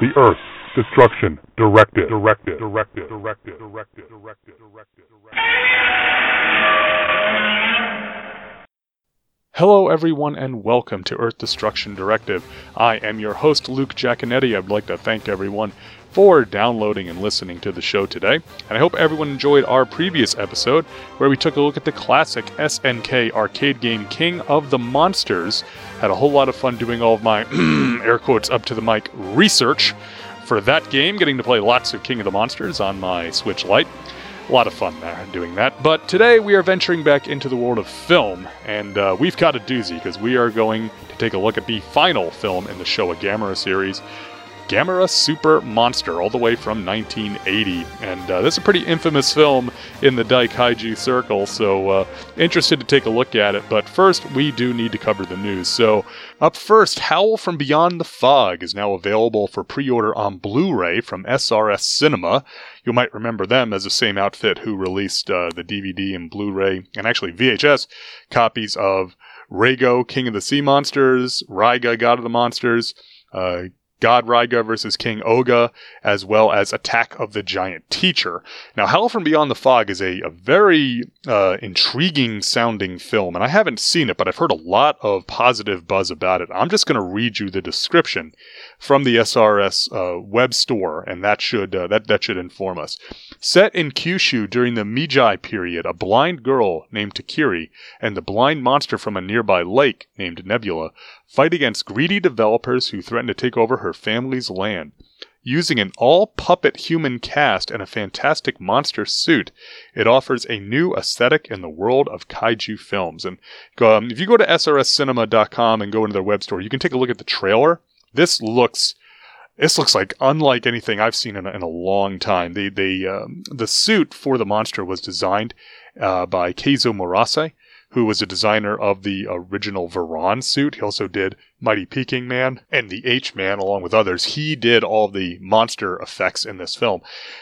the Earth Destruction Directive. Directive. Directive. Directive. Directive. Directive. Directive. Hello, everyone, and welcome to Earth Destruction Directive. I am your host, Luke Jaconetti. I'd like to thank everyone for downloading and listening to the show today. And I hope everyone enjoyed our previous episode where we took a look at the classic SNK arcade game King of the Monsters. Had a whole lot of fun doing all of my air quotes up to the mic research for that game, getting to play lots of King of the Monsters on my Switch Lite. A lot of fun there doing that. But today we are venturing back into the world of film, and uh, we've got a doozy because we are going to take a look at the final film in the Showa Gamera series, Gamera Super Monster, all the way from 1980. And uh, this is a pretty infamous film in the Daikaiju circle, so uh, interested to take a look at it. But first, we do need to cover the news. So, up first, Howl from Beyond the Fog is now available for pre order on Blu ray from SRS Cinema. You might remember them as the same outfit who released uh, the DVD and Blu ray, and actually VHS copies of Rago, King of the Sea Monsters, Raiga, God of the Monsters, uh, God Raiga versus King Oga, as well as Attack of the Giant Teacher. Now, Howl from Beyond the Fog is a, a very uh, intriguing sounding film, and I haven't seen it, but I've heard a lot of positive buzz about it. I'm just going to read you the description from the SRS uh, web store, and that should uh, that that should inform us. Set in Kyushu during the Meiji period, a blind girl named Takiri and the blind monster from a nearby lake named Nebula fight against greedy developers who threaten to take over her family's land. Using an all puppet human cast and a fantastic monster suit, it offers a new aesthetic in the world of kaiju films. And um, if you go to srscinema.com and go into their web store, you can take a look at the trailer. This looks this looks like unlike anything I've seen in a, in a long time. The the um, the suit for the monster was designed uh, by Keizo Murase, who was a designer of the original Varan suit. He also did Mighty Peking Man and the H Man, along with others. He did all the monster effects in this film,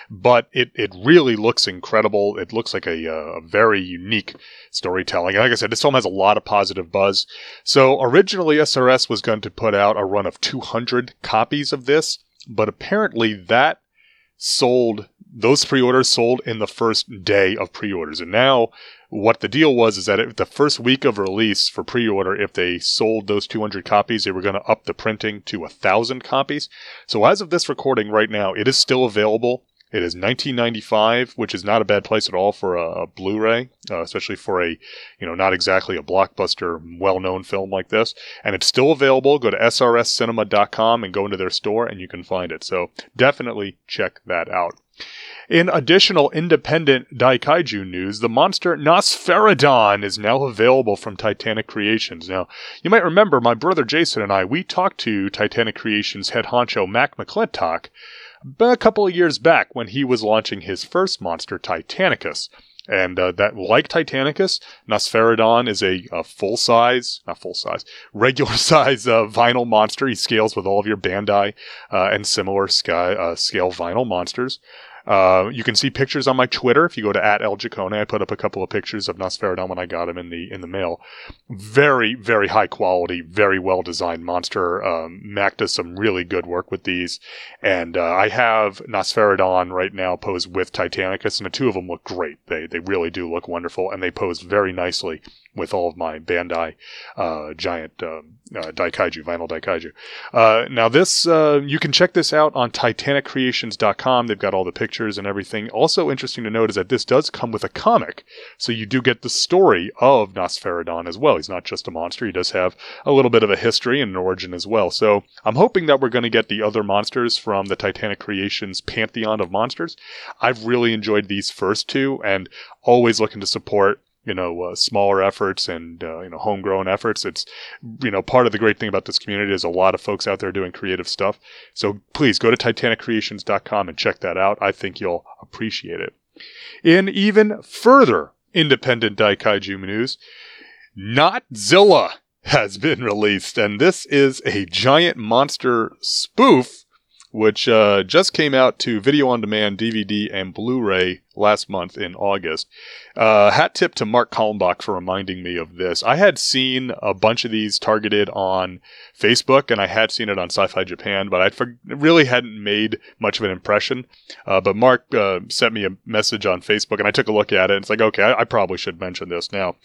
but it, it really looks incredible. It looks like a, uh, a very unique storytelling. And like I said, this film has a lot of positive buzz. So originally, SRS was going to put out a run of 200 copies of this, but apparently that sold those pre-orders sold in the first day of pre-orders. And now what the deal was is that if the first week of release for pre-order if they sold those 200 copies they were going to up the printing to a thousand copies. So as of this recording right now it is still available it is 1995 which is not a bad place at all for a, a blu-ray uh, especially for a you know not exactly a blockbuster well-known film like this. And it's still available. Go to srscinema.com and go into their store and you can find it. So definitely check that out. In additional independent Daikaiju news, the monster Nosferodon is now available from Titanic Creations. Now, you might remember my brother Jason and I, we talked to Titanic Creations head honcho Mac McClintock a couple of years back when he was launching his first monster, Titanicus. And uh, that, like Titanicus, Nosferodon is a, a full size, not full size, regular size uh, vinyl monster. He scales with all of your Bandai uh, and similar sky, uh, scale vinyl monsters. Uh, you can see pictures on my Twitter. If you go to at El Jacone, I put up a couple of pictures of Nosferodon when I got him in the in the mail. Very, very high quality, very well designed monster. Um, Mac does some really good work with these, and uh, I have Nosferodon right now posed with Titanicus, and the two of them look great. They they really do look wonderful, and they pose very nicely with all of my Bandai uh, giant um, uh, Daikaiju, vinyl Daikaiju. Uh, now, this, uh, you can check this out on TitanicCreations.com. They've got all the pictures and everything. Also, interesting to note is that this does come with a comic. So you do get the story of Nosferodon as well. He's not just a monster, he does have a little bit of a history and an origin as well. So I'm hoping that we're going to get the other monsters from the Titanic Creations pantheon of monsters. I've really enjoyed these first two and always looking to support you know uh, smaller efforts and uh, you know homegrown efforts. It's you know part of the great thing about this community is a lot of folks out there doing creative stuff. So please go to TitanicCreations.com and check that out. I think you'll appreciate it. In even further independent Daikaiju news, Notzilla has been released, and this is a giant monster spoof which uh, just came out to video on demand, DVD, and Blu ray last month in August. Uh, hat tip to Mark Kallenbach for reminding me of this. I had seen a bunch of these targeted on Facebook, and I had seen it on Sci Fi Japan, but I for- really hadn't made much of an impression. Uh, but Mark uh, sent me a message on Facebook, and I took a look at it, and it's like, okay, I, I probably should mention this now.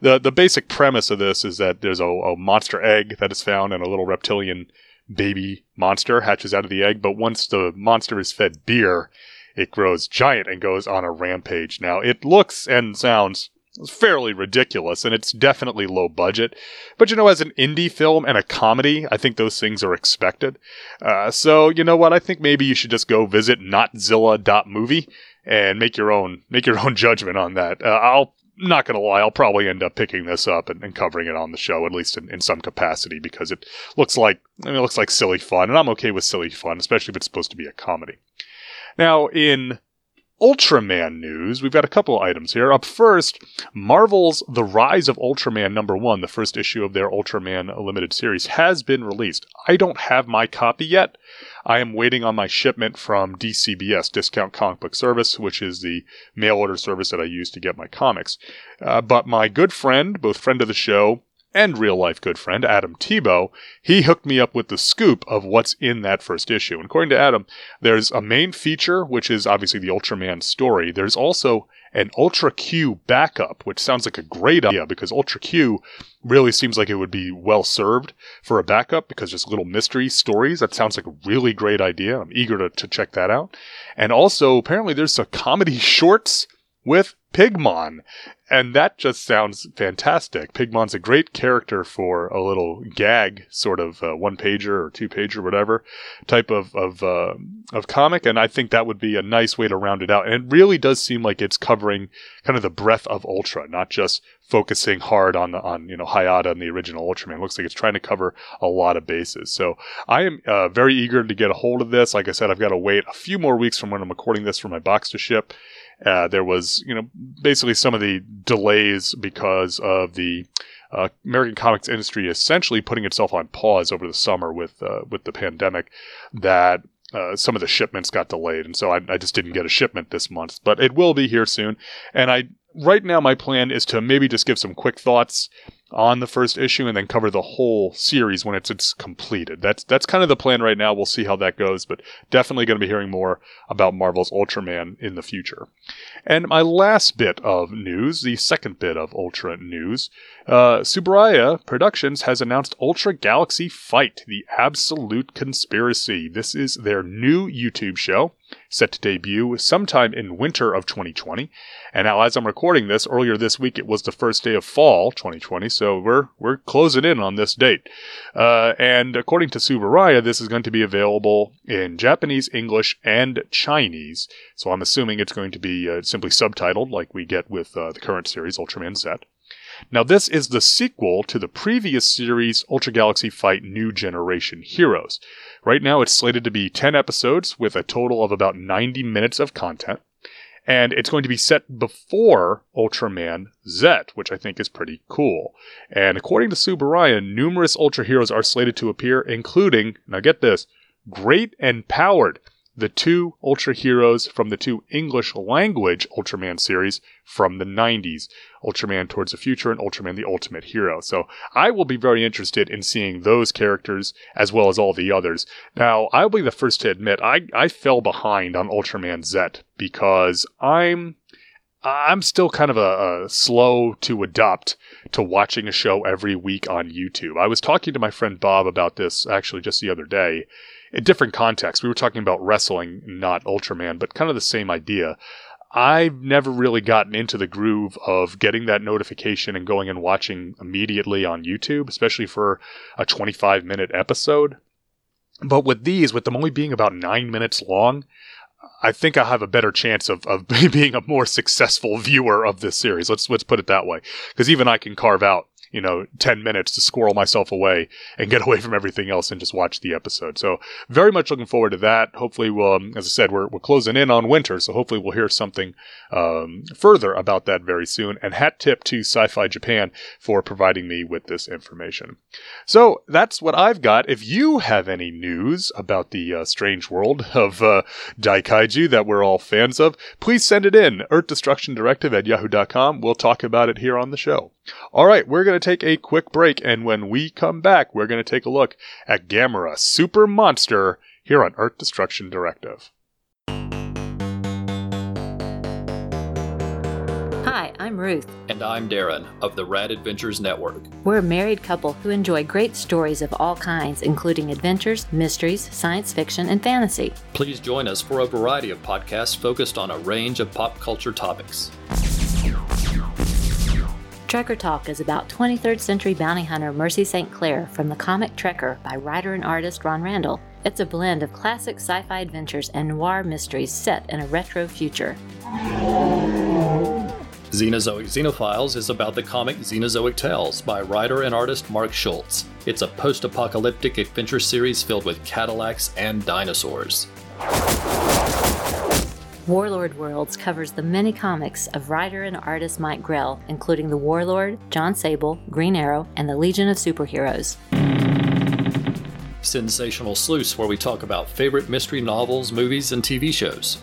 The, the basic premise of this is that there's a, a monster egg that is found in a little reptilian baby monster hatches out of the egg, but once the monster is fed beer, it grows giant and goes on a rampage. Now, it looks and sounds fairly ridiculous, and it's definitely low budget. But you know, as an indie film and a comedy, I think those things are expected. Uh, so you know what? I think maybe you should just go visit notzilla.movie and make your own make your own judgment on that. Uh, I'll not going to lie, I'll probably end up picking this up and, and covering it on the show, at least in, in, some capacity, because it looks like I mean, it looks like silly fun, and I'm okay with silly fun, especially if it's supposed to be a comedy. Now, in Ultraman news, we've got a couple of items here. Up first, Marvel's The Rise of Ultraman number one, the first issue of their Ultraman limited series, has been released. I don't have my copy yet. I am waiting on my shipment from DCBS, Discount Comic Book Service, which is the mail order service that I use to get my comics. Uh, but my good friend, both friend of the show and real life good friend, Adam Tebow, he hooked me up with the scoop of what's in that first issue. And according to Adam, there's a main feature, which is obviously the Ultraman story. There's also an Ultra Q backup, which sounds like a great idea because Ultra Q really seems like it would be well served for a backup because just little mystery stories. That sounds like a really great idea. I'm eager to, to check that out. And also, apparently, there's some comedy shorts with Pigmon. And that just sounds fantastic. Pigmon's a great character for a little gag, sort of uh, one pager or two pager, whatever type of of uh, of comic, and I think that would be a nice way to round it out. And it really does seem like it's covering kind of the breadth of Ultra, not just focusing hard on the on you know Hayata and the original Ultraman. It looks like it's trying to cover a lot of bases. So I am uh, very eager to get a hold of this. Like I said, I've got to wait a few more weeks from when I'm recording this for my box to ship. Uh, there was, you know, basically some of the delays because of the uh, American comics industry essentially putting itself on pause over the summer with uh, with the pandemic. That uh, some of the shipments got delayed, and so I, I, just didn't get a shipment this month. But it will be here soon. And I right now my plan is to maybe just give some quick thoughts on the first issue and then cover the whole series when it's it's completed. That's that's kind of the plan right now. We'll see how that goes, but definitely going to be hearing more about Marvel's Ultraman in the future. And my last bit of news, the second bit of Ultra news, uh, Tsuburaya Productions has announced Ultra Galaxy Fight: The Absolute Conspiracy. This is their new YouTube show set to debut sometime in winter of 2020. And now, as I'm recording this, earlier this week it was the first day of fall 2020, so we're we're closing in on this date. Uh, and according to Tsuburaya, this is going to be available in Japanese, English, and Chinese. So I'm assuming it's going to be uh, simply subtitled, like we get with uh, the current series Ultraman Z. Now, this is the sequel to the previous series, Ultra Galaxy Fight New Generation Heroes. Right now, it's slated to be 10 episodes with a total of about 90 minutes of content. And it's going to be set before Ultraman Z, which I think is pretty cool. And according to Tsuburaya, numerous Ultra heroes are slated to appear, including, now get this, Great and Powered, the two Ultra heroes from the two English language Ultraman series from the 90s Ultraman Towards the Future and Ultraman the Ultimate Hero. So I will be very interested in seeing those characters as well as all the others. Now, I'll be the first to admit I, I fell behind on Ultraman Z because I'm I'm still kind of a, a, slow to adopt to watching a show every week on YouTube. I was talking to my friend Bob about this actually just the other day, in different context. We were talking about wrestling, not Ultraman, but kind of the same idea. I've never really gotten into the groove of getting that notification and going and watching immediately on YouTube, especially for a 25 minute episode. But with these, with them only being about nine minutes long, I think I have a better chance of, of being a more successful viewer of this series. Let's let's put it that way, because even I can carve out you know, 10 minutes to squirrel myself away and get away from everything else and just watch the episode. So very much looking forward to that. Hopefully we'll, um, as I said, we're, we're closing in on winter. So hopefully we'll hear something, um, further about that very soon. And hat tip to Sci-Fi Japan for providing me with this information. So that's what I've got. If you have any news about the uh, strange world of uh, Daikaiju that we're all fans of, please send it in. Earth Destruction Directive at yahoo.com. We'll talk about it here on the show. All right, we're going to take a quick break, and when we come back, we're going to take a look at Gamera Super Monster here on Earth Destruction Directive. Hi, I'm Ruth. And I'm Darren of the Rad Adventures Network. We're a married couple who enjoy great stories of all kinds, including adventures, mysteries, science fiction, and fantasy. Please join us for a variety of podcasts focused on a range of pop culture topics. Trekker Talk is about 23rd century bounty hunter Mercy St. Clair from the comic Trekker by writer and artist Ron Randall. It's a blend of classic sci fi adventures and noir mysteries set in a retro future. Xenozoic Xenophiles is about the comic Xenozoic Tales by writer and artist Mark Schultz. It's a post apocalyptic adventure series filled with Cadillacs and dinosaurs. Warlord Worlds covers the many comics of writer and artist Mike Grell, including The Warlord, John Sable, Green Arrow, and the Legion of Superheroes. Sensational Sleuths, where we talk about favorite mystery novels, movies, and TV shows.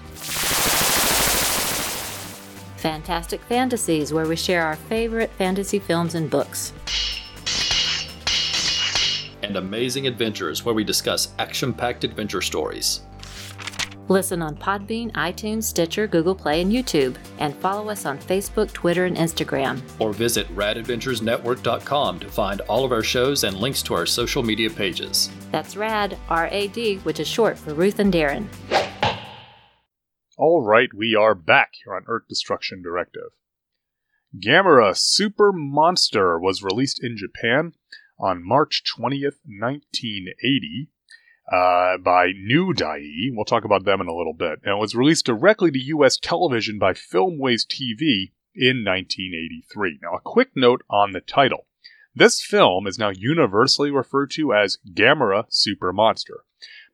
Fantastic Fantasies, where we share our favorite fantasy films and books. And Amazing Adventures, where we discuss action packed adventure stories. Listen on Podbean, iTunes, Stitcher, Google Play, and YouTube. And follow us on Facebook, Twitter, and Instagram. Or visit radadventuresnetwork.com to find all of our shows and links to our social media pages. That's RAD, R A D, which is short for Ruth and Darren. All right, we are back here on Earth Destruction Directive. Gamera Super Monster was released in Japan on March 20th, 1980 uh, by New Daiei. We'll talk about them in a little bit. And it was released directly to U.S. television by Filmways TV in 1983. Now, a quick note on the title. This film is now universally referred to as Gamera Super Monster.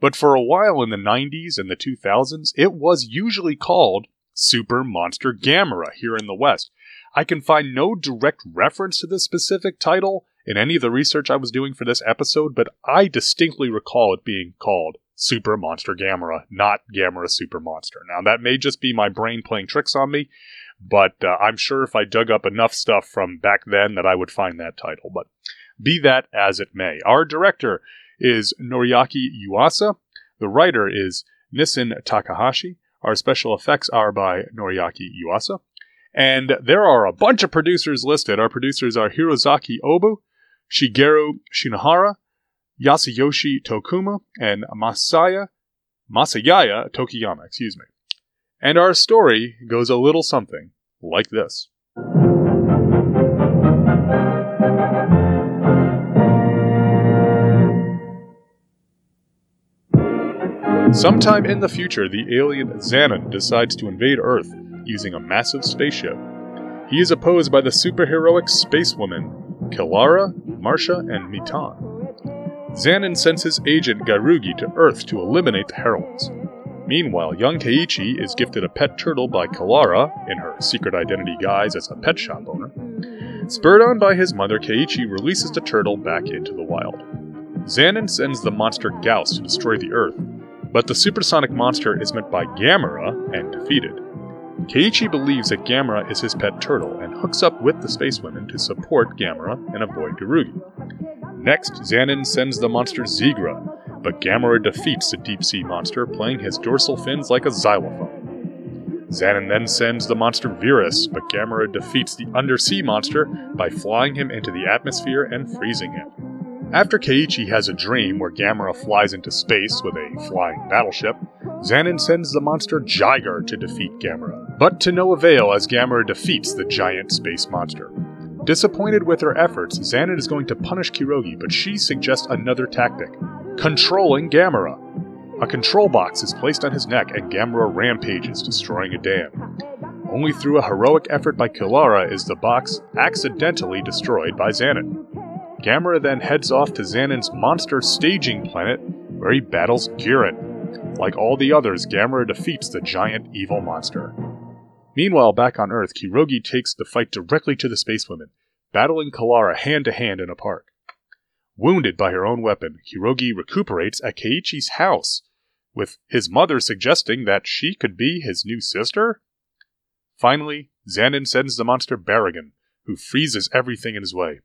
But for a while in the 90s and the 2000s, it was usually called Super Monster Gamera here in the West. I can find no direct reference to this specific title, in any of the research I was doing for this episode, but I distinctly recall it being called Super Monster Gamera, not Gamera Super Monster. Now, that may just be my brain playing tricks on me, but uh, I'm sure if I dug up enough stuff from back then that I would find that title. But be that as it may, our director is Noriaki Yuasa. The writer is Nissin Takahashi. Our special effects are by Noriaki Yuasa. And there are a bunch of producers listed. Our producers are Hirozaki Obu, Shigeru Shinohara, Yasuyoshi Tokuma, and Masaya Masayaya Tokiyama, excuse me. And our story goes a little something like this. Sometime in the future, the alien Xanon decides to invade Earth using a massive spaceship. He is opposed by the superheroic spacewoman Kilara, Marsha, and Mitan. Xanon sends his agent Garugi to Earth to eliminate the heroines. Meanwhile, young Keiichi is gifted a pet turtle by Kilara, in her secret identity guise as a pet shop owner. Spurred on by his mother, Keiichi releases the turtle back into the wild. Xanon sends the monster Gyaos to destroy the Earth, but the supersonic monster is met by Gamera and defeated. Keiichi believes that Gamera is his pet turtle and hooks up with the space women to support Gamera and avoid Garugi. Next, Xanon sends the monster Zigra, but Gamera defeats the deep sea monster, playing his dorsal fins like a xylophone. Xanon then sends the monster Virus, but Gamera defeats the undersea monster by flying him into the atmosphere and freezing him. After Keiichi has a dream where Gamera flies into space with a flying battleship, Xanon sends the monster Jiger to defeat Gamera, but to no avail as Gamera defeats the giant space monster. Disappointed with her efforts, Xanon is going to punish Kirogi, but she suggests another tactic controlling Gamera. A control box is placed on his neck and Gamera rampages, destroying a dam. Only through a heroic effort by Kilara is the box accidentally destroyed by Xanon. Gamera then heads off to Xanon's monster staging planet, where he battles Guiron. Like all the others, Gamera defeats the giant evil monster. Meanwhile, back on Earth, Kirogi takes the fight directly to the spacewomen, battling Kilara hand to hand in a park. Wounded by her own weapon, Kirogi recuperates at Keiichi's house, with his mother suggesting that she could be his new sister? Finally, Xanon sends the monster Barugon, who freezes everything in his way.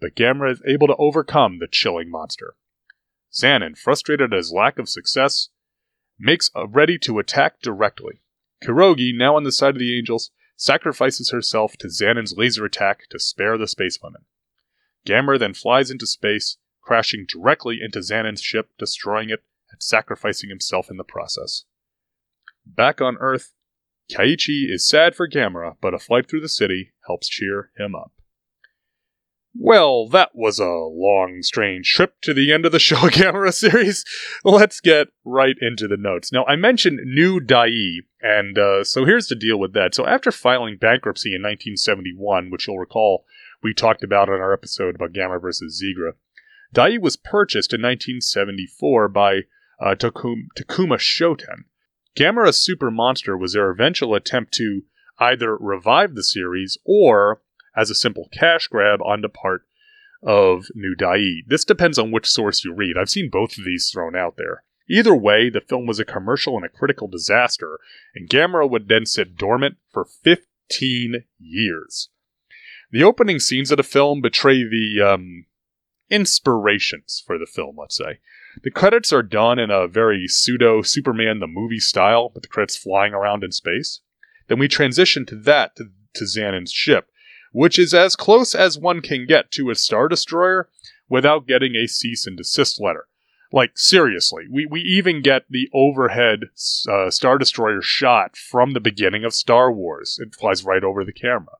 But Gamera is able to overcome the chilling monster. Xanon, frustrated at his lack of success, makes ready to attack directly. Kirogi, now on the side of the angels, sacrifices herself to Xanon's laser attack to spare the spacewomen. Gamera then flies into space, crashing directly into Xanon's ship, destroying it and sacrificing himself in the process. Back on Earth, Keiichi is sad for Gamera, but a flight through the city helps cheer him up. Well, that was a long, strange trip to the end of the Showa Gamera series. Let's get right into the notes. Now, I mentioned New Daiei, and uh, so here's the deal with that. So, after filing bankruptcy in 1971, which you'll recall we talked about in our episode about Gamera versus Zigra, Daiei was purchased in 1974 by uh, Tokuma Shoten. Gamera Super Monster was their eventual attempt to either revive the series or as a simple cash grab on the part of New Daiei. This depends on which source you read. I've seen both of these thrown out there. Either way, the film was a commercial and a critical disaster, and Gamera would then sit dormant for 15 years. The opening scenes of the film betray the um, inspirations for the film, let's say. The credits are done in a very pseudo Superman the movie style, with the credits flying around in space. Then we transition to that to, to Xanon's ship, which is as close as one can get to a Star Destroyer without getting a cease and desist letter. Like, seriously, we, we even get the overhead uh, Star Destroyer shot from the beginning of Star Wars. It flies right over the camera.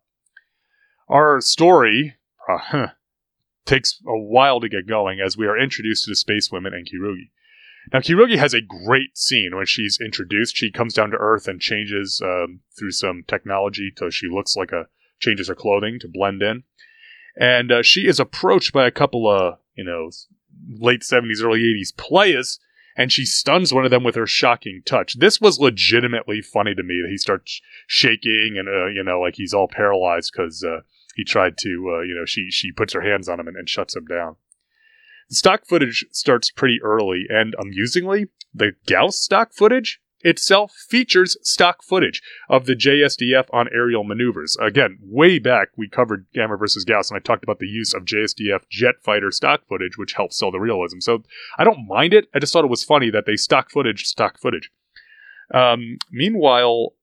Our story uh, takes a while to get going as we are introduced to the space women and Kirogi. Now, Kirogi has a great scene when she's introduced. She comes down to Earth and changes um, through some technology so she looks like a changes her clothing to blend in. And uh, she is approached by a couple of, you know, late 70s, early 80s players, and she stuns one of them with her shocking touch. This was legitimately funny to me that he starts shaking and, uh, you know, like he's all paralyzed because uh, he tried to, uh, you know, she, she puts her hands on him and, and shuts him down. The stock footage starts pretty early, and amusingly, the Gyaos stock footage itself features stock footage of the JSDF on aerial maneuvers. Again, way back we covered Gamera versus Gyaos, and I talked about the use of JSDF jet fighter stock footage, which helps sell the realism. So I don't mind it. I just thought it was funny that they stock footage, stock footage. Um, meanwhile,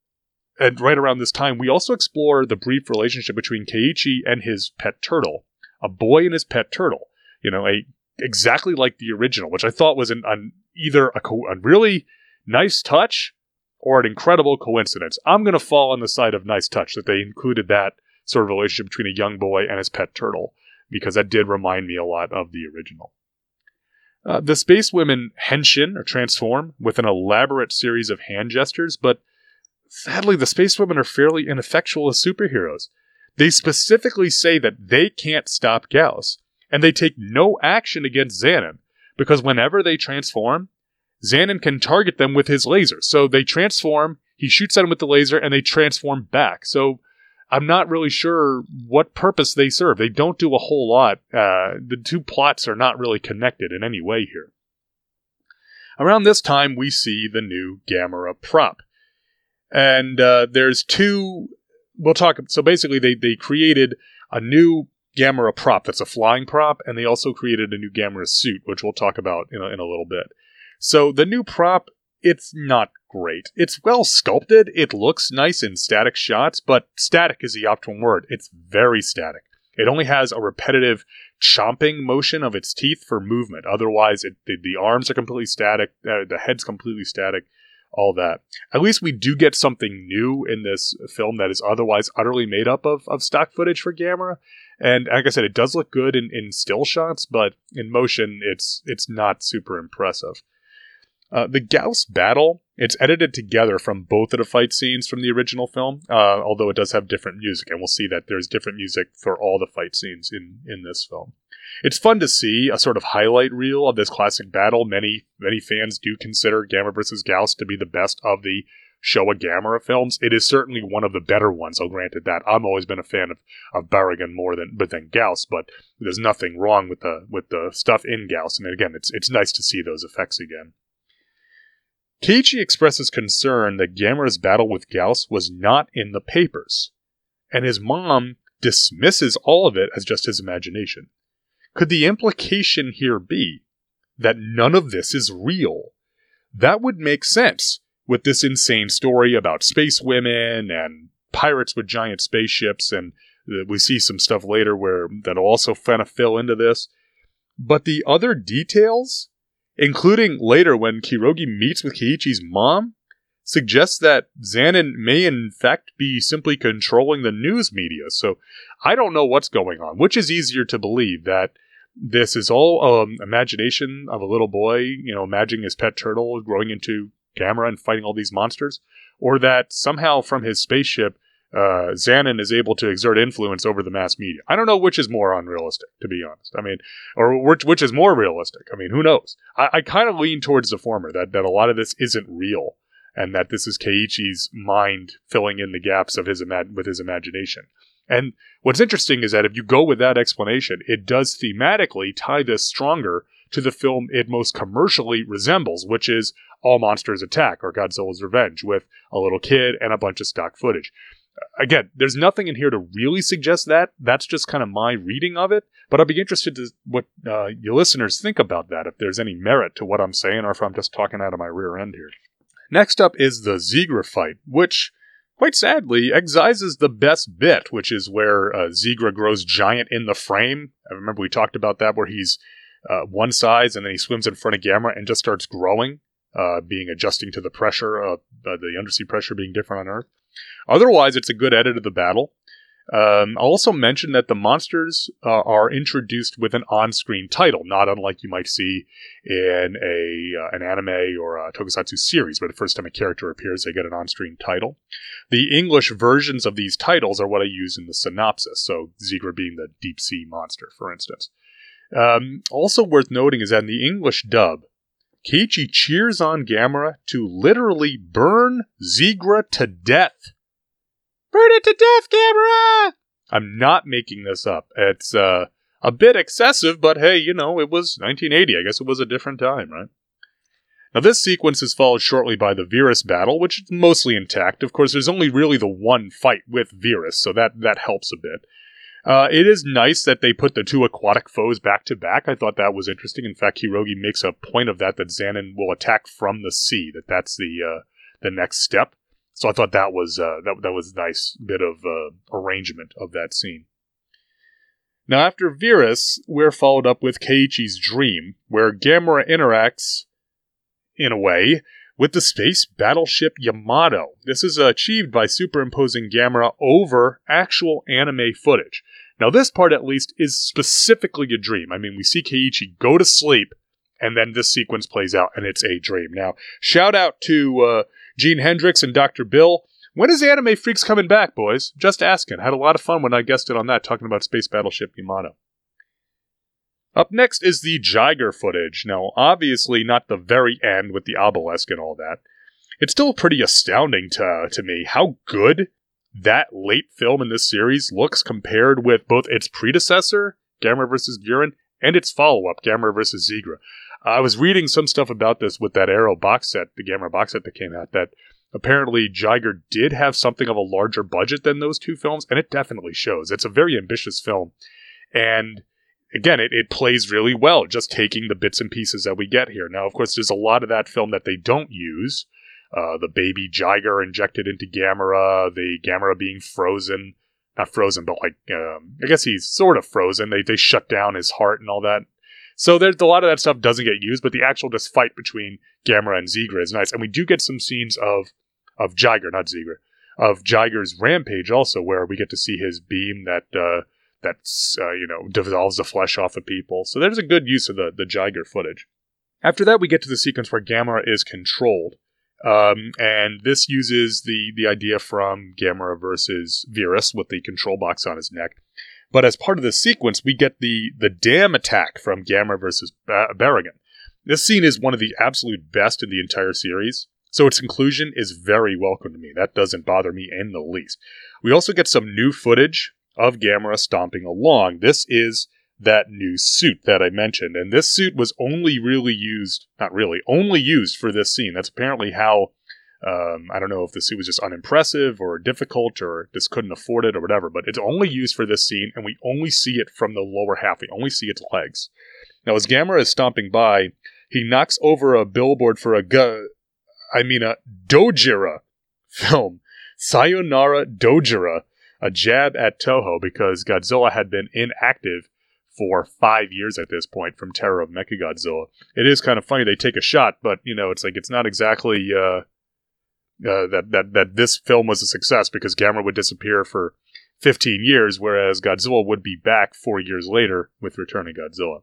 and right around this time, we also explore the brief relationship between Keiichi and his pet turtle, a boy and his pet turtle. You know, a exactly like the original, which I thought was an, an either a, co- a really nice touch or an incredible coincidence. I'm going to fall on the side of nice touch that they included that sort of relationship between a young boy and his pet turtle, because that did remind me a lot of the original. Uh, the space women henshin or transform with an elaborate series of hand gestures, but sadly, the space women are fairly ineffectual as superheroes. They specifically say that they can't stop Gyaos, and they take no action against Xanon, because whenever they transform, Xanon can target them with his laser. So they transform, he shoots at them with the laser, and they transform back. So I'm not really sure what purpose they serve. They don't do a whole lot. Uh, the two plots are not really connected in any way here. Around this time, we see the new Gamera prop. And uh, there's two. We'll talk. So basically, they, they created a new Gamera prop that's a flying prop, and they also created a new Gamera suit, which we'll talk about in a, in a little bit. So the new prop, it's not great. It's well sculpted. It looks nice in static shots, but static is the optimal word. It's very static. It only has a repetitive chomping motion of its teeth for movement. Otherwise, it, the, the arms are completely static. Uh, the head's completely static. All that. At least we do get something new in this film that is otherwise utterly made up of, of stock footage for Gamera. And like I said, it does look good in, in still shots, but in motion, it's it's not super impressive. Uh, the Gyaos battle, it's edited together from both of the fight scenes from the original film, uh, although it does have different music, and we'll see that there's different music for all the fight scenes in, in this film. It's fun to see a sort of highlight reel of this classic battle. Many many fans do consider Gamera versus Gyaos to be the best of the Showa Gamera films. It is certainly one of the better ones. I'll granted that. I've always been a fan of, of Barugon more than but than Gyaos, but there's nothing wrong with the with the stuff in Gyaos. And again, it's it's nice to see those effects again. Keiichi expresses concern that Gamera's battle with Gyaos was not in the papers, and his mom dismisses all of it as just his imagination. Could the implication here be that none of this is real? That would make sense with this insane story about space women and pirates with giant spaceships, and uh, we see some stuff later where that'll also kind of fill into this. But the other details including later when Kirogi meets with Keiichi's mom, suggests that Xanon may in fact be simply controlling the news media. So I don't know what's going on. Which is easier to believe that this is all um, imagination of a little boy, you know, imagining his pet turtle growing into Gamera and fighting all these monsters, or that somehow from his spaceship uh, is able to exert influence over the mass media. I don't know which is more unrealistic, to be honest. I mean, or which, which is more realistic. I mean, who knows? I, I kind of lean towards the former, that, that a lot of this isn't real, and that this is Keiichi's mind filling in the gaps of his ima- with his imagination. And what's interesting is that if you go with that explanation, it does thematically tie this stronger to the film it most commercially resembles, which is All Monsters Attack or Godzilla's Revenge, with a little kid and a bunch of stock footage again, there's nothing in here to really suggest that. That's just kind of my reading of it. But I'd be interested to what uh, your listeners think about that, if there's any merit to what I'm saying, or if I'm just talking out of my rear end here. Next up is the Zigra fight, which, quite sadly, excises the best bit, which is where uh, Zigra grows giant in the frame. I remember we talked about that, where he's uh, one size and then he swims in front of Gamera and just starts growing, uh, being adjusting to the pressure, uh, the undersea pressure being different on Earth. Otherwise, it's a good edit of the battle. Um, I'll also mention that the monsters uh, are introduced with an on-screen title, not unlike you might see in a uh, an anime or a tokusatsu series, where the first time a character appears, they get an on-screen title. The English versions of these titles are what I use in the synopsis. So Zigra being the deep sea monster, for instance. Um, also worth noting is that in the English dub, Keiichi cheers on Gamera to literally burn Zigra to death. Burn it to death, Gamera! I'm not making this up. It's uh, a bit excessive, but hey, you know, it was 1980. I guess it was a different time, right? Now, this sequence is followed shortly by the Virus battle, which is mostly intact. Of course, there's only really the one fight with Virus, so that, that helps a bit. Uh, it is nice that they put the two aquatic foes back to back. I thought that was interesting. In fact, Kirogi makes a point of that that Xanon will attack from the sea. That that's the uh, the next step. So I thought that was uh, that that was a nice bit of uh, arrangement of that scene. Now, after Virus, we're followed up with Keiichi's dream, where Gamera interacts, in a way, with the space battleship Yamato. This is achieved by superimposing Gamera over actual anime footage. Now, this part at least is specifically a dream. I mean, we see Keiichi go to sleep, and then this sequence plays out, and it's a dream. Now, shout out to uh, Gene Hendricks and Dr. Bill. When is Anime Freaks coming back, boys? Just asking. Had a lot of fun when I guessed it on that, talking about Space Battleship Yamato. Up next is the Jiger footage. Now, obviously, not the very end with the obelisk and all that. It's still pretty astounding to, to me how good that late film in this series looks compared with both its predecessor, Gamera vs. Guiron, and its follow up, Gamera vs. Zigra. I was reading some stuff about this with that Arrow box set, the Gamera box set that came out, that apparently Jiger did have something of a larger budget than those two films, and it definitely shows. It's a very ambitious film. And again, it, it plays really well, just taking the bits and pieces that we get here. Now, of course, there's a lot of that film that they don't use. Uh, the baby Jiger injected into Gamera, the Gamera being frozen. Not frozen, but like, um, I guess he's sort of frozen. They, they shut down his heart and all that. So there's a lot of that stuff doesn't get used, but the actual just fight between Gamera and Zigra is nice. And we do get some scenes of, of Jiger, not Zigra, of Jiger's rampage also, where we get to see his beam that, uh, that's uh, you know dissolves the flesh off of people. So there's a good use of the the Jiger footage. After that, we get to the sequence where Gamera is controlled. Um, and this uses the, the idea from Gamera versus Virus with the control box on his neck. But as part of the sequence, we get the, the dam attack from Gamera versus ba- Barugon. This scene is one of the absolute best in the entire series, so its inclusion is very welcome to me. That doesn't bother me in the least. We also get some new footage of Gamera stomping along. This is that new suit that I mentioned. And this suit was only really used, not really, only used for this scene. That's apparently how, um, I don't know if the suit was just unimpressive or difficult or just couldn't afford it or whatever, but it's only used for this scene and we only see it from the lower half. We only see its legs. Now, as Gamera is stomping by, he knocks over a billboard for a gu- I mean a Dojira film. Sayonara Dojira, a jab at Toho because Godzilla had been inactive for five years at this point from Terror of Mechagodzilla. It is kind of funny they take a shot, but you know it's like it's not exactly uh, uh, that that that this film was a success because Gamera would disappear for 15 years, whereas Godzilla would be back four years later with Returning Godzilla.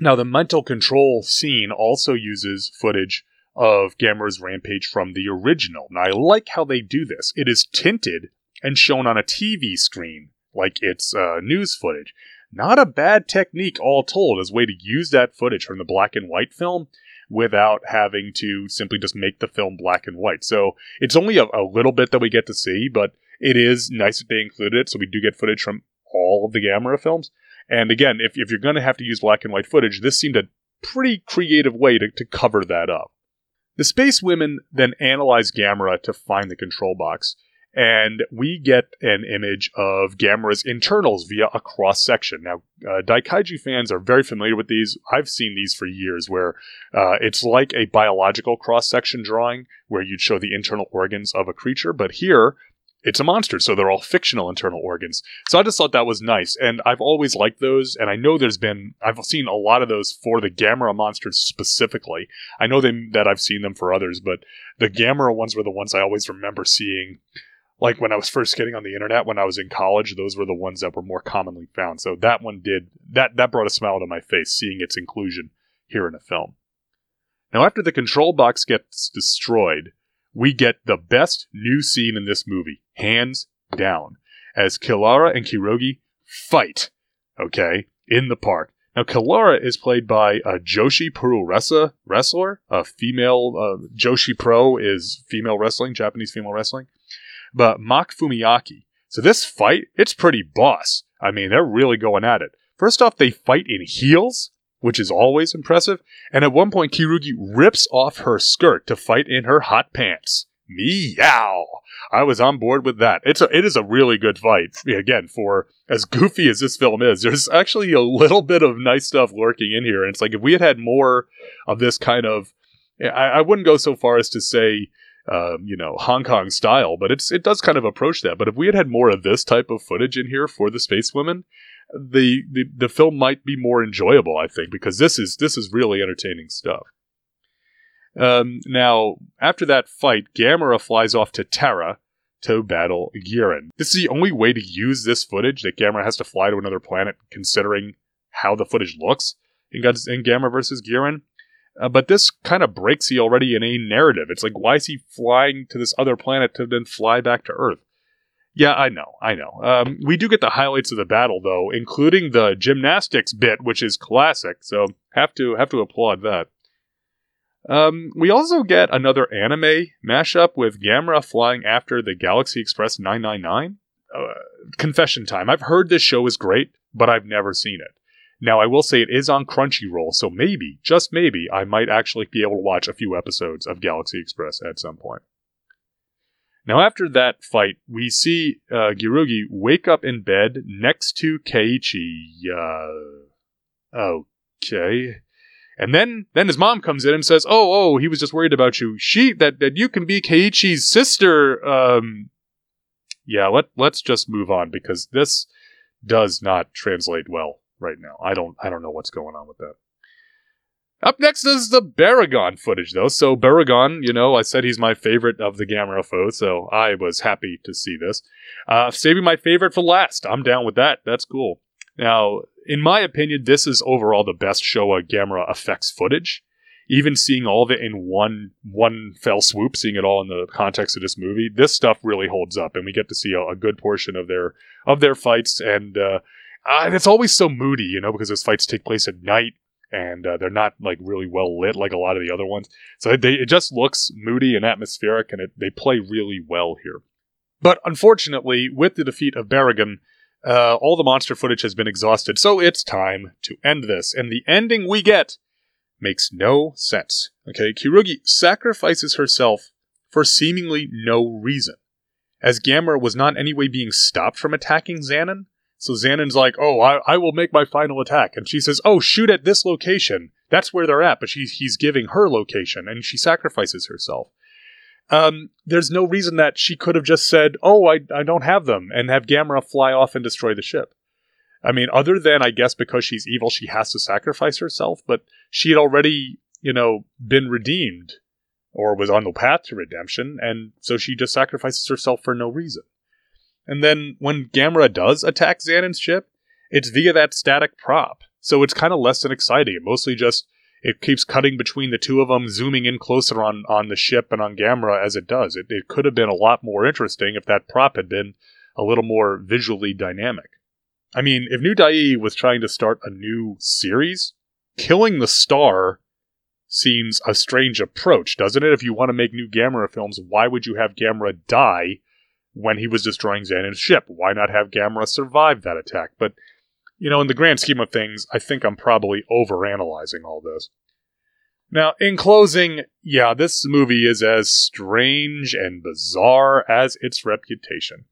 Now the mental control scene also uses footage of Gamera's rampage from the original. Now I like how they do this. It is tinted and shown on a TV screen like it's uh, news footage. Not a bad technique, all told, as a way to use that footage from the black and white film without having to simply just make the film black and white. So it's only a, a little bit that we get to see, but it is nice that they included it. So we do get footage from all of the Gamera films. And again, if, if you're going to have to use black and white footage, this seemed a pretty creative way to, to cover that up. The space women then analyze Gamera to find the control box and we get an image of Gamera's internals via a cross section. Now, uh, Daikaiju fans are very familiar with these. I've seen these for years, where uh, it's like a biological cross section drawing where you'd show the internal organs of a creature, but here it's a monster, so they're all fictional internal organs. So I just thought that was nice, and I've always liked those, and I know there's been I've seen a lot of those for the Gamera monsters specifically. I know that I've seen them for others, but the Gamera ones were the ones I always remember seeing like when I was first getting on the internet when I was in college, those were the ones that were more commonly found. So that one did that that brought a smile to my face seeing its inclusion here in a film. Now after the control box gets destroyed, we get the best new scene in this movie, hands down, as Kilara and Kirogi fight, okay, in the park. Now, Kilara is played by a Joshi Pro wrestler, a female, uh, Joshi Pro is female wrestling, Japanese female wrestling but Mach Fumiake. So this fight, it's pretty boss. I mean, they're really going at it. First off, they fight in heels, which is always impressive, and at one point, Kirugi rips off her skirt to fight in her hot pants. Meow! I was on board with that. It's a, it is a really good fight. Again, for as goofy as this film is, there's actually a little bit of nice stuff lurking in here. And it's like if we had had more of this kind of, I, I wouldn't go so far as to say um, you know, Hong Kong style, but it's it does kind of approach that. But if we had had more of this type of footage in here for the Space Women, the, the the film might be more enjoyable, I think, because this is this is really entertaining stuff. Um, now, after that fight, Gamera flies off to Terra to battle Guiron. This is the only way to use this footage that Gamera has to fly to another planet, considering how the footage looks in, in Gamera versus Guiron. Uh, but this kind of breaks the already inane narrative. It's like, why is he flying to this other planet to then fly back to Earth? Yeah, I know, I know. Um, we do get the highlights of the battle, though, including the gymnastics bit, which is classic. So have to have to applaud that. Um, we also get another anime mashup with Gamera flying after the Galaxy Express 999. Uh, confession time. I've heard this show is great, but I've never seen it. Now, I will say it is on Crunchyroll, so maybe, just maybe, I might actually be able to watch a few episodes of Galaxy Express at some point. Now, after that fight, we see uh, Girugi wake up in bed next to Keiichi. Uh, okay. And then, then his mom comes in and says, "Oh, oh, he was just worried about you. She that that you can be Keiichi's sister." Um, yeah, let let's just move on because this does not translate well right now. I don't I don't know what's going on with that. Up next is the Barugon footage, though. So Barugon, you know, I said he's my favorite of the Gamera foes, so I was happy to see this. Uh, saving my favorite for last. I'm down with that. That's cool. Now, in my opinion, this is overall the best Showa Gamera effects footage. even seeing all of it in one one fell swoop, seeing it all in the context of this movie, this stuff really holds up, and we get to see a, a good portion of their of their fights, and uh, uh, it's always so moody, you know, because those fights take place at night and uh, they're not like really well lit like a lot of the other ones. So they, it just looks moody and atmospheric, and it, they play really well here. But unfortunately, with the defeat of Barugon, uh, all the monster footage has been exhausted, so it's time to end this. And the ending we get makes no sense. Okay, Giruge sacrifices herself for seemingly no reason, as Gamera was not in any way being stopped from attacking Xanon. So Xanon's like, "Oh, I, I will make my final attack," and she says, "Oh, shoot at this location. That's where they're at." But she, he's giving her location, and she sacrifices herself um, there's no reason that she could have just said, "Oh, I, I don't have them," and have Gamera fly off and destroy the ship. I mean, other than I guess because she's evil, she has to sacrifice herself. But she had already, you know, been redeemed or was on the path to redemption, and so she just sacrifices herself for no reason. And then when Gamera does attack Xanon's ship, it's via that static prop, so it's kind of less than exciting. Mostly just it keeps cutting between the two of them, zooming in closer on, on the ship and on Gamera as it does. It, it could have been a lot more interesting if that prop had been a little more visually dynamic. I mean, if New Daiei was trying to start a new series, killing the star seems a strange approach, doesn't it? If you want to make new Gamera films, why would you have Gamera die when he was destroying Xanon's ship? Why not have Gamera survive that attack? But you know, in the grand scheme of things, I think I'm probably overanalyzing all this. Now, in closing, yeah, this movie is as strange and bizarre as its reputation.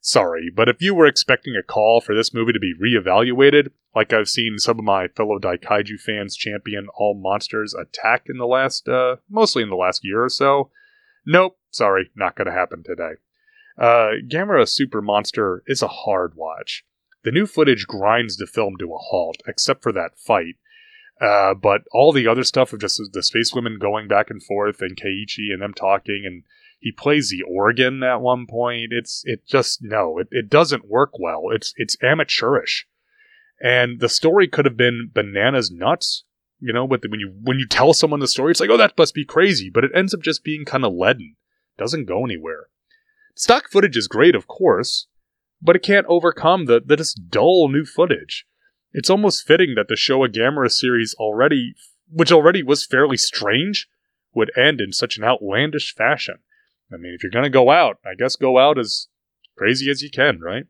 Sorry, but if you were expecting a call for this movie to be reevaluated, like I've seen some of my fellow Daikaiju fans champion all monsters attack in the last, uh, mostly in the last year or so, nope, sorry, not gonna happen today. Uh, Gamera Super Monster is a hard watch. The new footage grinds the film to a halt, except for that fight. Uh, but all the other stuff of just the space women going back and forth and Keiichi and them talking and he plays the organ at one point. It's it just no, it, it doesn't work well. It's it's amateurish. And the story could have been bananas nuts, you know, but when you when you tell someone the story, it's like, oh, that must be crazy. But it ends up just being kind of leaden. Doesn't go anywhere. Stock footage is great, of course, but it can't overcome the, the just dull new footage. It's almost fitting that the Showa Gamera series already, which already was fairly strange, would end in such an outlandish fashion. I mean, if you're going to go out, I guess go out as crazy as you can, right?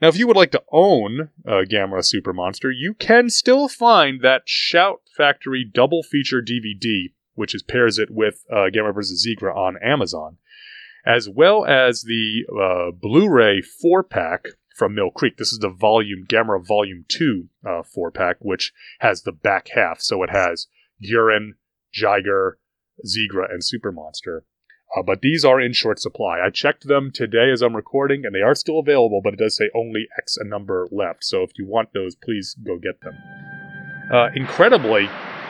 Now, if you would like to own a Gamera Super Monster, you can still find that Shout Factory double feature DVD, which is pairs it with uh, Gamera vs. Zigra on Amazon as well as the uh, Blu-ray four pack from Mill Creek. This is the volume Gamera Volume Two uh, four pack, which has the back half, so it has Guiron, Jiger, Zigra, and Super Monster. Uh, but these are in short supply. I checked them today as I'm recording, and they are still available, but it does say only X a number left. So if you want those, please go get them. Uh, incredibly,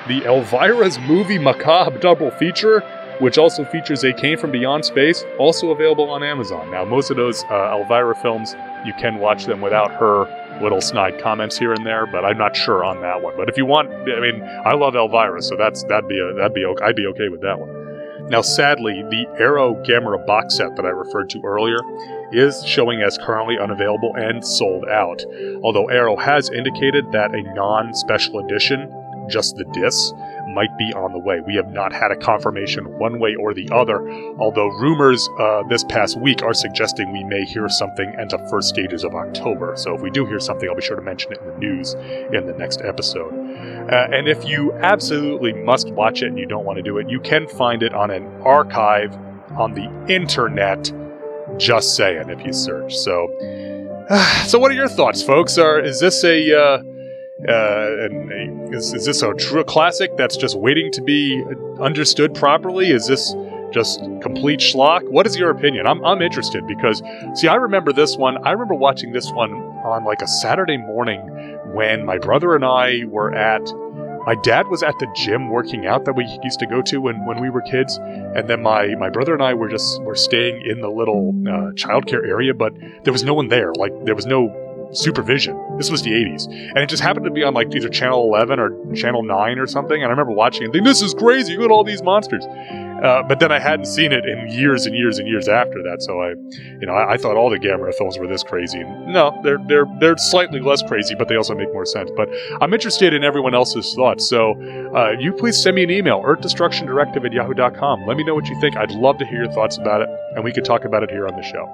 the Elvira's Movie Macabre double feature which also features A Came from Beyond Space, also available on Amazon. Now, most of those uh, Elvira films, you can watch them without her little snide comments here and there, but I'm not sure on that one. But if you want, I mean, I love Elvira, so that's that'd be a, that'd be okay, I'd be okay with that one. Now, sadly, the Arrow Gamera box set that I referred to earlier is showing as currently unavailable and sold out. Although Arrow has indicated that a non-special edition, just the discs, might be on the way. We have not had a confirmation one way or the other, although rumors uh, this past week are suggesting we may hear something in the first stages of October. So if we do hear something, I'll be sure to mention it in the news in the next episode. Uh, and if you absolutely must watch it and you don't want to do it, you can find it on an archive on the internet. Just saying, if you search. So, so what are your thoughts, folks? Are is this a uh, uh, and is, is this a true classic that's just waiting to be understood properly? Is this just complete schlock? What is your opinion? I'm, I'm interested because, see, I remember this one. I remember watching this one on like a Saturday morning when my brother and I were at. My dad was at the gym working out that we used to go to when, when we were kids, and then my, my brother and I were just were staying in the little uh, childcare area, but there was no one there. Like there was no supervision. This was the 80s. And it just happened to be on like either Channel 11 or Channel 9 or something. And I remember watching and thinking, this is crazy. Look at all these monsters. Uh, but then I hadn't seen it in years and years and years after that. So I, you know, I, I thought all the Gamera films were this crazy. No, they're they're they're slightly less crazy, but they also make more sense. But I'm interested in everyone else's thoughts. So uh, you please send me an email, earthdestructiondirective at yahoo.com. Let me know what you think. I'd love to hear your thoughts about it, and we could talk about it here on the show.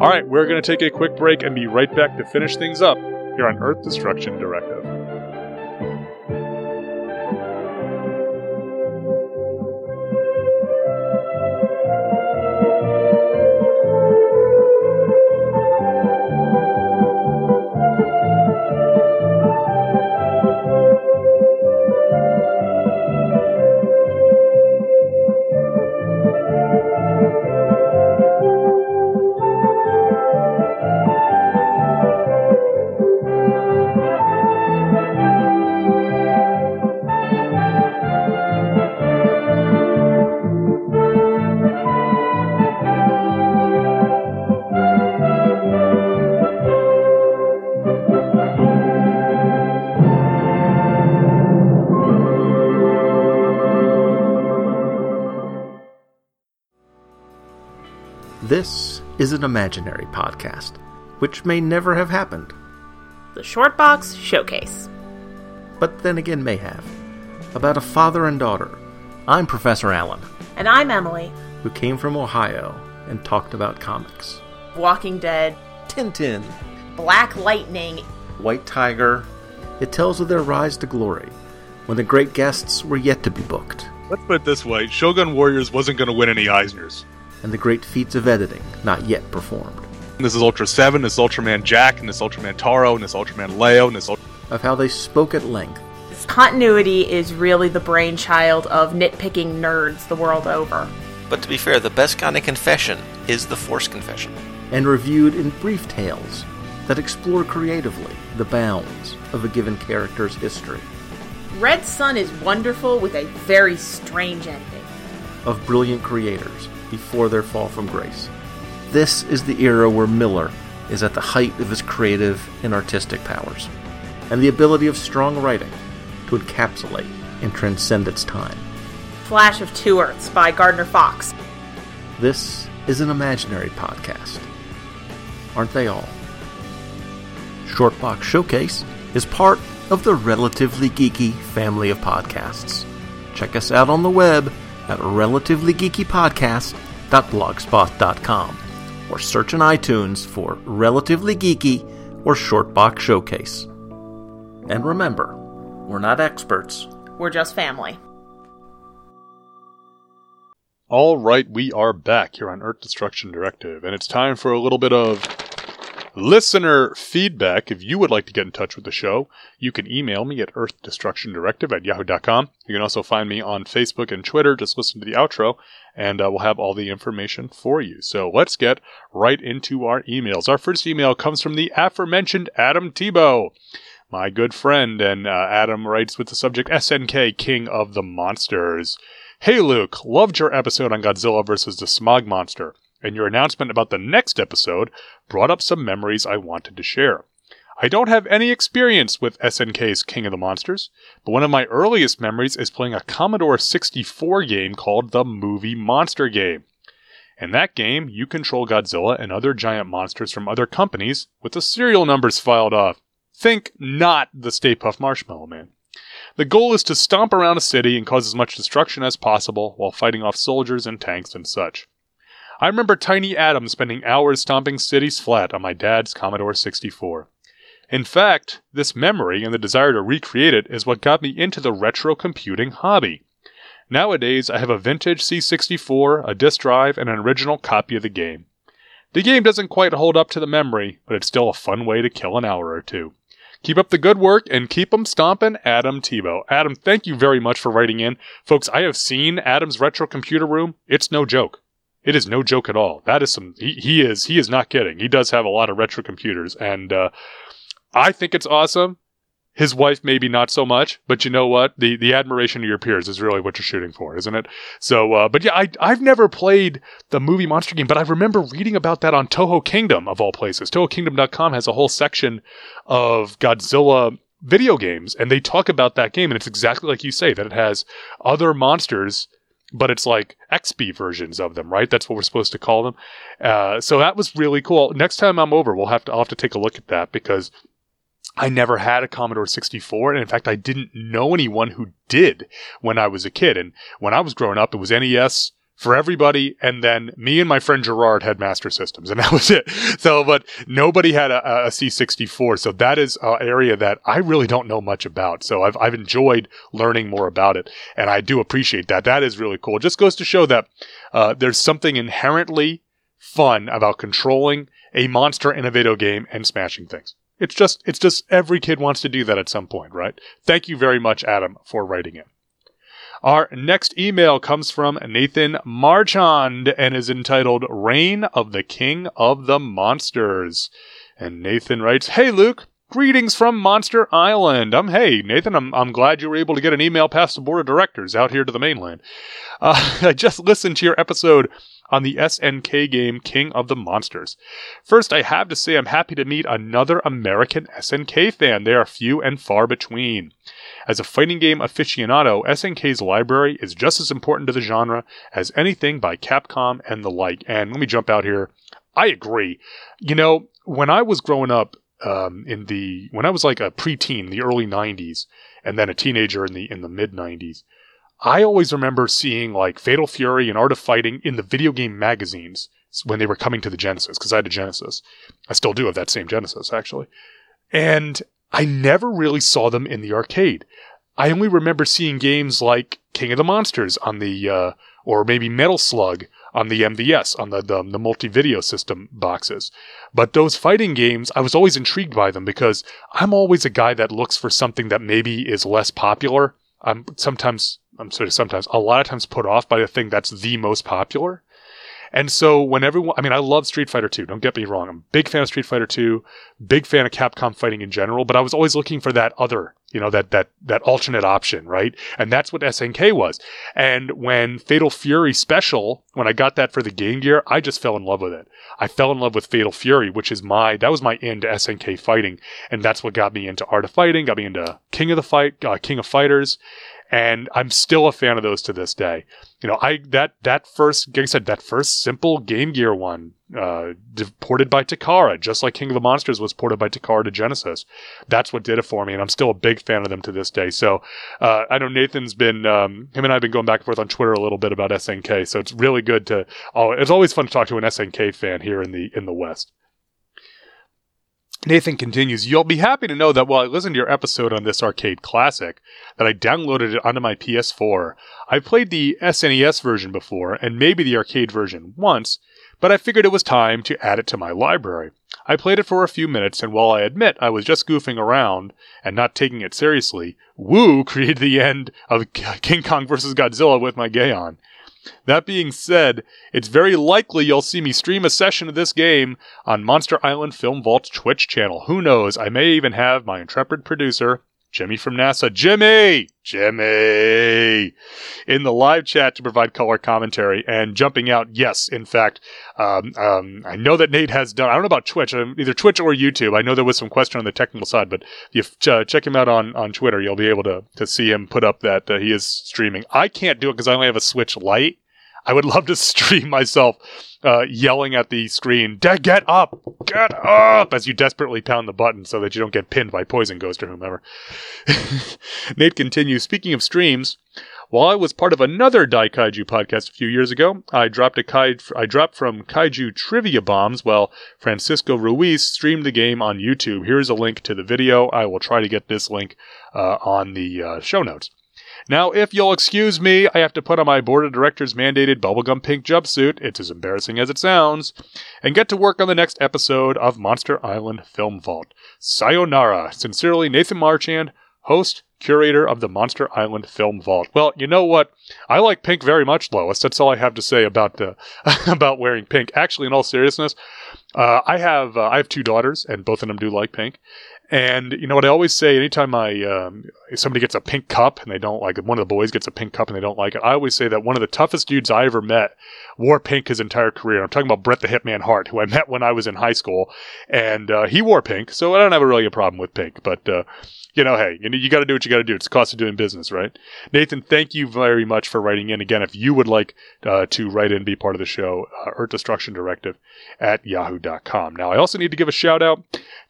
All right, we're going to take a quick break and be right back to finish things up here on Earth Destruction Directive. This is an imaginary podcast, which may never have happened, The Short Box Showcase. but then again may have. About a father and daughter. I'm Professor Allen, And I'm Emily. who came from Ohio and talked about comics. Walking Dead, Tintin, Black Lightning. White Tiger. It tells of their rise to glory, when the great guests were yet to be booked, Let's put it this way Shogun Warriors wasn't going to win any Eisners. And the great feats of editing not yet performed. This is Ultra 7, this is Ultraman Jack, and this Ultraman Taro, and this Ultraman Leo, and this Ultra. Of how they spoke at length This continuity is really the brainchild of nitpicking nerds the world over. But to be fair, the best kind of confession is the Force confession. and reviewed in brief tales that explore creatively the bounds of a given character's history, Red Sun is wonderful with a very strange ending. of brilliant creators before their fall from grace. This is the era where Miller is at the height of his creative and artistic powers, and the ability of strong writing to encapsulate and transcend its time. Flash of Two Earths by Gardner Fox. This is an imaginary podcast. Aren't they all? Shortbox Showcase is part of the Relatively Geeky family of podcasts. Check us out on the web at relativelygeekypodcast.blogspot.com or search in iTunes for Relatively Geeky or Shortbox Showcase. And remember, we're not experts. We're just family. All right, we are back here on Earth Destruction Directive, and it's time for a little bit of listener feedback. If you would like to get in touch with the show, you can email me at earthdestructiondirective at yahoo.com. You can also find me on Facebook and Twitter. Just listen to the outro, and uh, we'll have all the information for you. So let's get right into our emails. Our first email comes from the aforementioned Adam Tebow my good friend, and uh, Adam writes with the subject SNK King of the Monsters. Hey Luke, loved your episode on Godzilla versus the Smog Monster, and your announcement about the next episode brought up some memories I wanted to share. I don't have any experience with SNK's King of the Monsters, but one of my earliest memories is playing a Commodore 64 game called the Movie Monster Game. In that game, you control Godzilla and other giant monsters from other companies with the serial numbers filed off. Think not the Stay Puft Marshmallow Man. The goal is to stomp around a city and cause as much destruction as possible while fighting off soldiers and tanks and such. I remember Tiny Adam spending hours stomping cities flat on my dad's Commodore 64. In fact, this memory and the desire to recreate it is what got me into the retro computing hobby. Nowadays, I have a vintage C64, a disk drive, and an original copy of the game. The game doesn't quite hold up to the memory, but it's still a fun way to kill an hour or two. Keep up the good work and keep 'em stomping, Adam Tebow. Adam, thank you very much for writing in. Folks, I have seen Adam's retro computer room. It's no joke. It is no joke at all. That is some, he, he is, he is not kidding. He does have a lot of retro computers and, uh, I think it's awesome. His wife, maybe not so much, but you know what? The the admiration of your peers is really what you're shooting for, isn't it? So, uh, but yeah, I I've never played the movie monster game, but I remember reading about that on Toho Kingdom of all places. TohoKingdom.com has a whole section of Godzilla video games, and they talk about that game, and it's exactly like you say that it has other monsters but it's like XP versions of them, right? That's what we're supposed to call them. Uh, so that was really cool. Next time I'm over, we'll have to I'll have to take a look at that because I never had a Commodore 64, and in fact, I didn't know anyone who did when I was a kid. And when I was growing up, it was NES for everybody, and then me and my friend Gerard had Master Systems, and that was it. So, but nobody had a a C64, so that is an area that I really don't know much about. So I've I've enjoyed learning more about it, and I do appreciate that. That is really cool. It just goes to show that uh, there's something inherently fun about controlling a monster in a video game and smashing things. It's just, it's just every kid wants to do that at some point, right? Thank you very much, Adam, for writing it. Our next email comes from Nathan Marchand and is entitled Reign of the King of the Monsters. And Nathan writes, Hey Luke, greetings from Monster Island. I'm, hey, Nathan, I'm, I'm glad you were able to get an email past the board of directors out here to the mainland. Uh, I just listened to your episode on the SNK game King of the Monsters. First, I have to say I'm happy to meet another American SNK fan. They are few and far between. As a fighting game aficionado, SNK's library is just as important to the genre as anything by Capcom and the like. And let me jump out here. I agree. You know, when I was growing up, um, in the when I was like a preteen, the early '90s, and then a teenager in the in the mid '90s, I always remember seeing like Fatal Fury and Art of Fighting in the video game magazines when they were coming to the Genesis, because I had a Genesis. I still do have that same Genesis, actually. And I never really saw them in the arcade. I only remember seeing games like King of the Monsters on the, uh, or maybe Metal Slug on the MVS, on the, the, the multi-video system boxes. But those fighting games, I was always intrigued by them because I'm always a guy that looks for something that maybe is less popular. I'm sometimes I'm sort of sometimes a lot of times put off by the thing that's the most popular. And so when everyone, I mean, I love Street Fighter 2. Don't get me wrong. I'm a big fan of Street Fighter 2, big fan of Capcom fighting in general, but I was always looking for that other, you know, that, that, that alternate option, right? And that's what SNK was. And when Fatal Fury Special, when I got that for the Game Gear, I just fell in love with it. I fell in love with Fatal Fury, which is my, that was my end to SNK fighting. And that's what got me into Art of Fighting, got me into King of the Fight, uh, King of Fighters and I'm still a fan of those to this day. You know, I that that first, like I said, that first simple Game Gear one, uh, ported by Takara, just like King of the Monsters was ported by Takara to Genesis. That's what did it for me, and I'm still a big fan of them to this day. So uh, I know Nathan's been um, him and I've been going back and forth on Twitter a little bit about SNK. So it's really good to. Oh, it's always fun to talk to an SNK fan here in the in the West. Nathan continues, You'll be happy to know that while I listened to your episode on this arcade classic, that I downloaded it onto my PS4. I played the SNES version before, and maybe the arcade version once, but I figured it was time to add it to my library. I played it for a few minutes, and while I admit I was just goofing around and not taking it seriously, Woo created the end of King Kong vs. Godzilla with my Geon. That being said, it's very likely you'll see me stream a session of this game on Monster Island Film Vault's Twitch channel. Who knows? I may even have my intrepid producer, Jimmy from NASA, Jimmy! Jimmy! In the live chat to provide color commentary and jumping out. Yes, in fact, um, um, I know that Nate has done, I don't know about Twitch, um, either Twitch or YouTube. I know there was some question on the technical side, but if you uh, check him out on, on Twitter, you'll be able to, to see him put up that uh, he is streaming. I can't do it because I only have a Switch Lite. I would love to stream myself uh, yelling at the screen, "Get up! Get up!" as you desperately pound the button so that you don't get pinned by Poison Ghost or whomever. Nate continues. Speaking of streams, while I was part of another Daikaiju podcast a few years ago, I dropped a kai- I dropped from Kaiju trivia bombs while Francisco Ruiz streamed the game on YouTube. Here's a link to the video. I will try to get this link uh, on the uh, show notes. Now, if you'll excuse me, I have to put on my board of directors mandated bubblegum pink jumpsuit, it's as embarrassing as it sounds, and get to work on the next episode of Monster Island Film Vault. Sayonara. Sincerely, Nathan Marchand, host, curator of the Monster Island Film Vault. Well, you know what? I like pink very much, Lois. That's all I have to say about the about wearing pink. Actually, in all seriousness, uh, I have uh, I have two daughters, and both of them do like pink. And you know what I always say? Anytime I um, somebody gets a pink cup and they don't like it, one of the boys gets a pink cup and they don't like it, I always say that one of the toughest dudes I ever met wore pink his entire career. I'm talking about Brett the Hitman Hart, who I met when I was in high school, and uh, he wore pink, so I don't have a really a problem with pink. But uh, you know, hey, you, know, you got to do what you got to do. It's the cost of doing business, right? Nathan, thank you very much for writing in. Again, if you would like uh, to write in be part of the show, uh, Earth Destruction Directive at yahoo.com. Now, I also need to give a shout out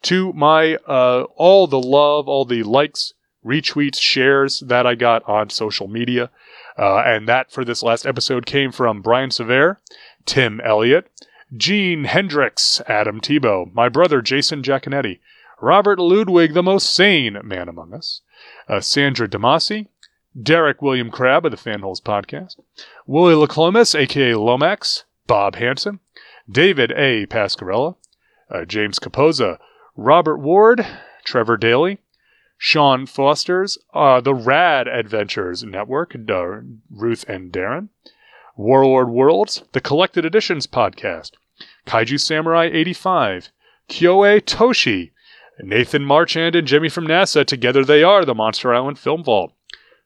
to my uh, all the love, all the likes, retweets, shares that I got on social media. Uh, and that for this last episode came from Brian Sever, Tim Elliott, Gene Hendricks, Adam Tebow, my brother Jason Jaconetti, Robert Ludwig, the most sane man among us, uh, Sandra Damasi, Derek William Crabb of the Fanholes Podcast, Willie Laclomis, aka Lomax, Bob Hanson, David A. Pascarella, uh, James Capoza, Robert Ward, Trevor Daly, Sean Foster's. Uh, The Rad Adventures Network, Ruth and Darren, Warlord Worlds, The Collected Editions Podcast, Kaiju Samurai 85, Kyoe Toshi, Nathan Marchand and Jimmy from NASA, together they are the Monster Island Film Vault,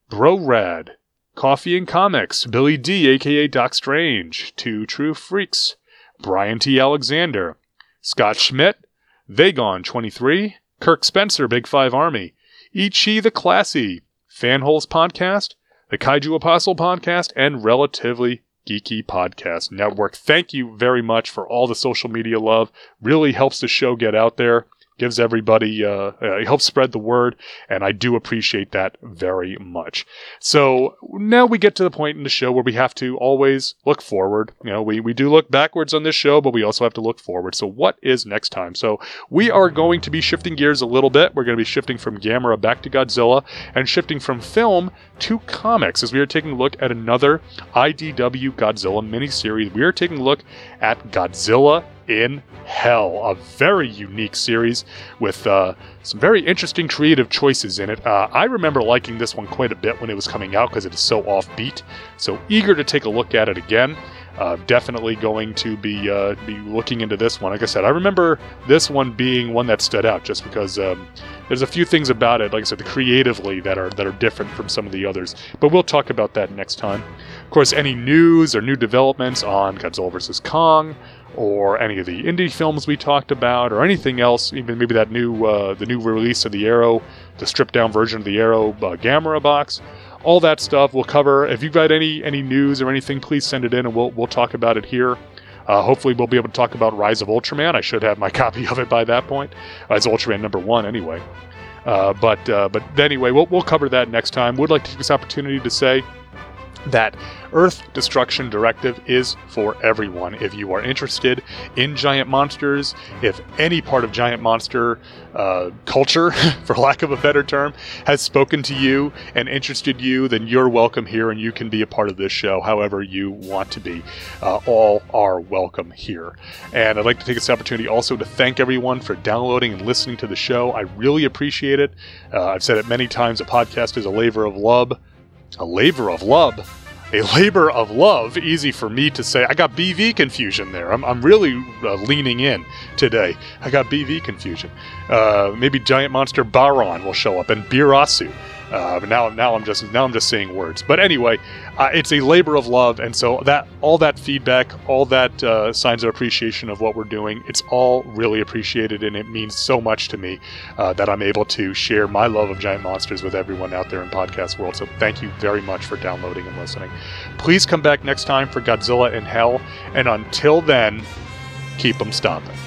Bro Rad, Coffee and Comics, Billy D, aka Doc Strange, Two True Freaks, Brian T. Alexander, Scott Schmidt, Vagon 23, Kirk Spencer, Big Five Army, Ichi the Classy, Fanholes Podcast, the Kaiju Apostle Podcast, and Relatively Geeky Podcast Network. Thank you very much for all the social media love. Really helps the show get out there gives everybody uh, uh, helps spread the word and i do appreciate that very much. So now we get to the point in the show where we have to always look forward. You know we, we do look backwards on this show but we also have to look forward. So what is next time? So we are going to be shifting gears a little bit. We're going to be shifting from gamera back to godzilla and shifting from film to comics as we are taking a look at another idw godzilla miniseries. We are taking a look at godzilla in Hell, a very unique series with uh, some very interesting creative choices in it. Uh, I remember liking this one quite a bit when it was coming out because it is so offbeat. So eager to take a look at it again. Uh, definitely going to be uh, be looking into this one. Like I said, I remember this one being one that stood out just because um, there's a few things about it, like I said, creatively that are that are different from some of the others. But we'll talk about that next time. Of course, any news or new developments on Godzilla vs Kong, or any of the indie films we talked about, or anything else, even maybe that new uh, the new release of the Arrow, the stripped down version of the Arrow uh, Gamera box, all that stuff we'll cover. If you've got any any news or anything, please send it in, and we'll we'll talk about it here. Uh, hopefully, we'll be able to talk about Rise of Ultraman. I should have my copy of it by that point. Rise of Ultraman number one, anyway. Uh, but uh, but anyway, we'll, we'll cover that next time. Would like to take this opportunity to say that Earth Destruction Directive is for everyone. If you are interested in giant monsters, if any part of giant monster uh, culture, for lack of a better term, has spoken to you and interested you, then you're welcome here and you can be a part of this show however you want to be. Uh, all are welcome here. And I'd like to take this opportunity also to thank everyone for downloading and listening to the show. I really appreciate it. Uh, I've said it many times a podcast is a labor of love a labor of love. A labor of love, easy for me to say. I got BV confusion there. I'm, I'm really uh, leaning in today. I got BV confusion. Uh, maybe Giant Monster Baron will show up and Birasu. Uh, but now, now I'm just now I'm just saying words. But anyway, uh, it's a labor of love, and so that all that feedback, all that uh, signs of appreciation of what we're doing, it's all really appreciated, and it means so much to me uh, that I'm able to share my love of giant monsters with everyone out there in podcast world. So thank you very much for downloading and listening. Please come back next time for Godzilla in Hell, and until then, keep them stomping.